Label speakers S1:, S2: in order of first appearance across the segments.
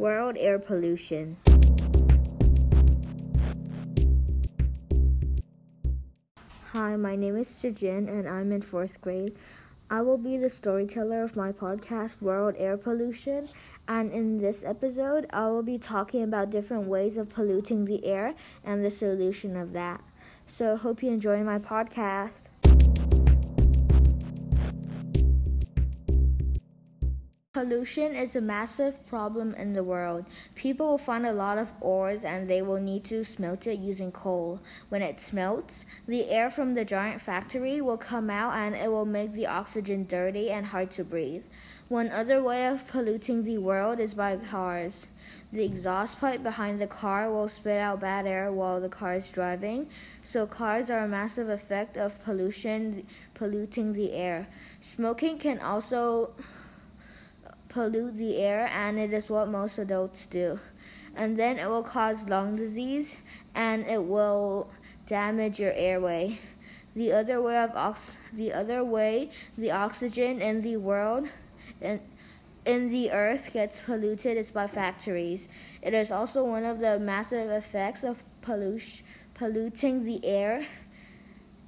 S1: World Air Pollution. Hi, my name is Jin and I'm in fourth grade. I will be the storyteller of my podcast, World Air Pollution. And in this episode, I will be talking about different ways of polluting the air and the solution of that. So, hope you enjoy my podcast. Pollution is a massive problem in the world. People will find a lot of ores and they will need to smelt it using coal. When it smelts, the air from the giant factory will come out and it will make the oxygen dirty and hard to breathe. One other way of polluting the world is by cars. The exhaust pipe behind the car will spit out bad air while the car is driving. So cars are a massive effect of pollution polluting the air. Smoking can also pollute the air, and it is what most adults do. And then it will cause lung disease and it will damage your airway. The other way of ox- the other way the oxygen in the world in, in the earth gets polluted is by factories. It is also one of the massive effects of pollution polluting the air.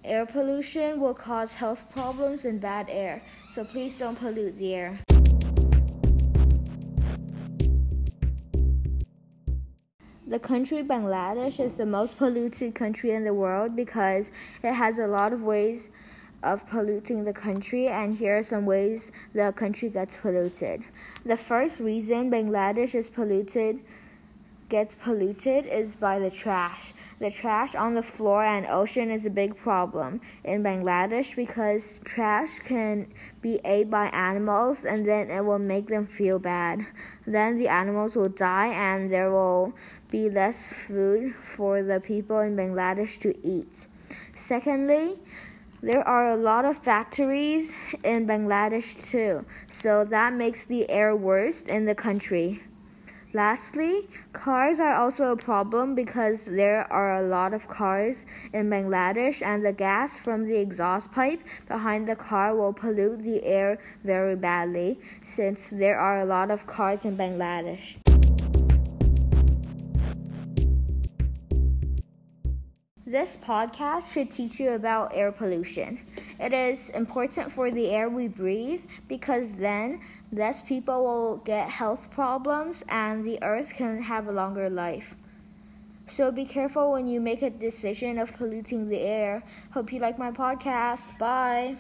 S1: Air pollution will cause health problems and bad air, so please don't pollute the air. The country Bangladesh is the most polluted country in the world because it has a lot of ways of polluting the country, and here are some ways the country gets polluted. The first reason Bangladesh is polluted gets polluted is by the trash. The trash on the floor and ocean is a big problem in Bangladesh because trash can be ate by animals and then it will make them feel bad. Then the animals will die and there will be less food for the people in Bangladesh to eat. Secondly, there are a lot of factories in Bangladesh too, so that makes the air worse in the country. Lastly, cars are also a problem because there are a lot of cars in Bangladesh and the gas from the exhaust pipe behind the car will pollute the air very badly since there are a lot of cars in Bangladesh. This podcast should teach you about air pollution. It is important for the air we breathe because then less people will get health problems and the earth can have a longer life. So be careful when you make a decision of polluting the air. Hope you like my podcast. Bye.